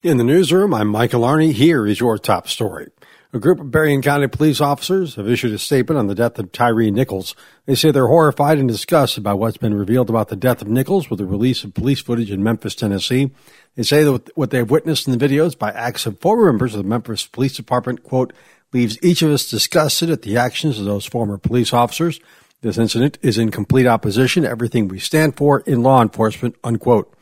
In the newsroom, I'm Michael Arney. Here is your top story. A group of Berrien County police officers have issued a statement on the death of Tyre Nichols. They say they're horrified and disgusted by what's been revealed about the death of Nichols with the release of police footage in Memphis, Tennessee. They say that what they have witnessed in the videos by acts of former members of the Memphis Police Department, quote, leaves each of us disgusted at the actions of those former police officers. This incident is in complete opposition to everything we stand for in law enforcement, unquote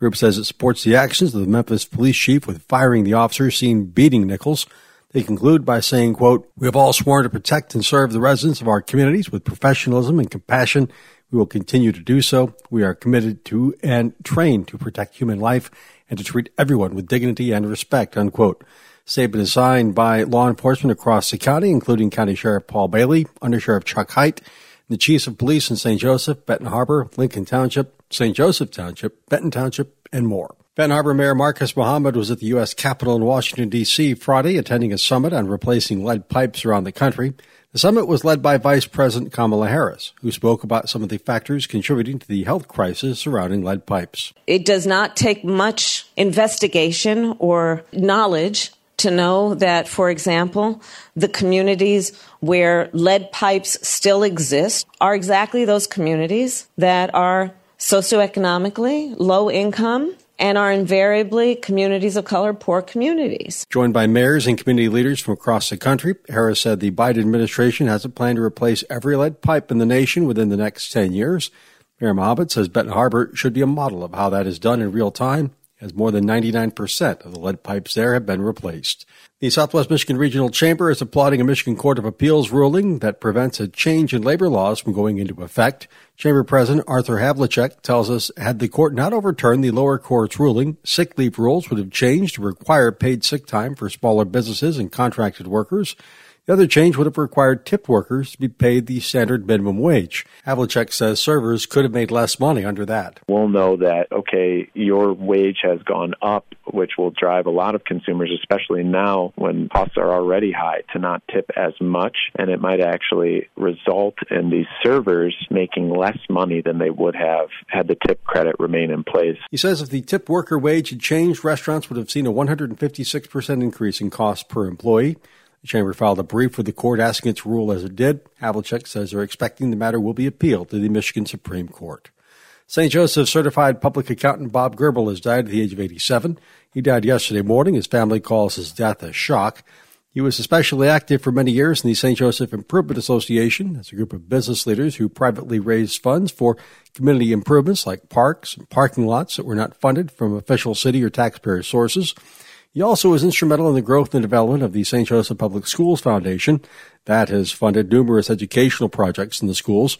group says it supports the actions of the Memphis police chief with firing the officer seen beating Nichols. They conclude by saying, quote, We have all sworn to protect and serve the residents of our communities with professionalism and compassion. We will continue to do so. We are committed to and trained to protect human life and to treat everyone with dignity and respect, unquote. Statement is signed by law enforcement across the county, including County Sheriff Paul Bailey, Under Sheriff Chuck Heit, the chiefs of police in St. Joseph, Benton Harbor, Lincoln Township, St. Joseph Township, Benton Township, and more. Benton Harbor Mayor Marcus Muhammad was at the U.S. Capitol in Washington, D.C. Friday, attending a summit on replacing lead pipes around the country. The summit was led by Vice President Kamala Harris, who spoke about some of the factors contributing to the health crisis surrounding lead pipes. It does not take much investigation or knowledge to know that, for example, the communities where lead pipes still exist are exactly those communities that are socioeconomically low income and are invariably communities of color, poor communities. Joined by mayors and community leaders from across the country, Harris said the Biden administration has a plan to replace every lead pipe in the nation within the next 10 years. Mayor Muhammad says Benton Harbor should be a model of how that is done in real time, as more than 99% of the lead pipes there have been replaced. The Southwest Michigan Regional Chamber is applauding a Michigan Court of Appeals ruling that prevents a change in labor laws from going into effect. Chamber President Arthur Havlicek tells us had the court not overturned the lower court's ruling, sick leave rules would have changed to require paid sick time for smaller businesses and contracted workers. The other change would have required tipped workers to be paid the standard minimum wage. Havlicek says servers could have made less money under that. We'll know that, okay, your wage has gone up, which will drive a lot of consumers, especially now when costs are already high, to not tip as much. And it might actually result in these servers making less money than they would have had the tip credit remain in place. He says if the tip worker wage had changed, restaurants would have seen a 156% increase in cost per employee. The chamber filed a brief with the court asking its rule as it did. Havlicek says they're expecting the matter will be appealed to the Michigan Supreme Court. St. Joseph certified public accountant Bob Gerbil has died at the age of 87. He died yesterday morning. His family calls his death a shock. He was especially active for many years in the St. Joseph Improvement Association as a group of business leaders who privately raised funds for community improvements like parks and parking lots that were not funded from official city or taxpayer sources. He also was instrumental in the growth and development of the St. Joseph Public Schools Foundation. That has funded numerous educational projects in the schools.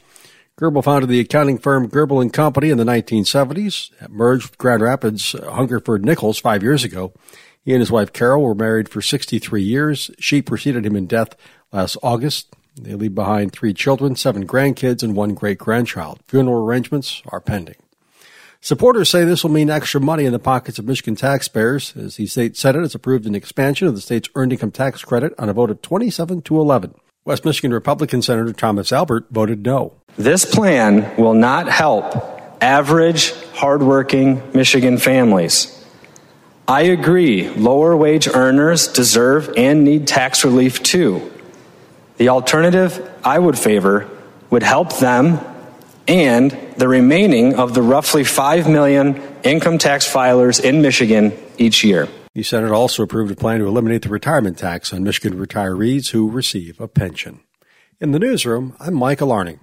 Gerbil founded the accounting firm Gerbil and Company in the 1970s, merged with Grand Rapids Hungerford Nichols five years ago. He and his wife Carol were married for 63 years. She preceded him in death last August. They leave behind three children, seven grandkids, and one great grandchild. Funeral arrangements are pending. Supporters say this will mean extra money in the pockets of Michigan taxpayers as the state Senate has approved an expansion of the state's earned income tax credit on a vote of 27 to 11. West Michigan Republican Senator Thomas Albert voted no. This plan will not help average, hardworking Michigan families. I agree, lower wage earners deserve and need tax relief too. The alternative I would favor would help them and the remaining of the roughly 5 million income tax filers in Michigan each year. The Senate also approved a plan to eliminate the retirement tax on Michigan retirees who receive a pension. In the newsroom, I'm Michael Arning.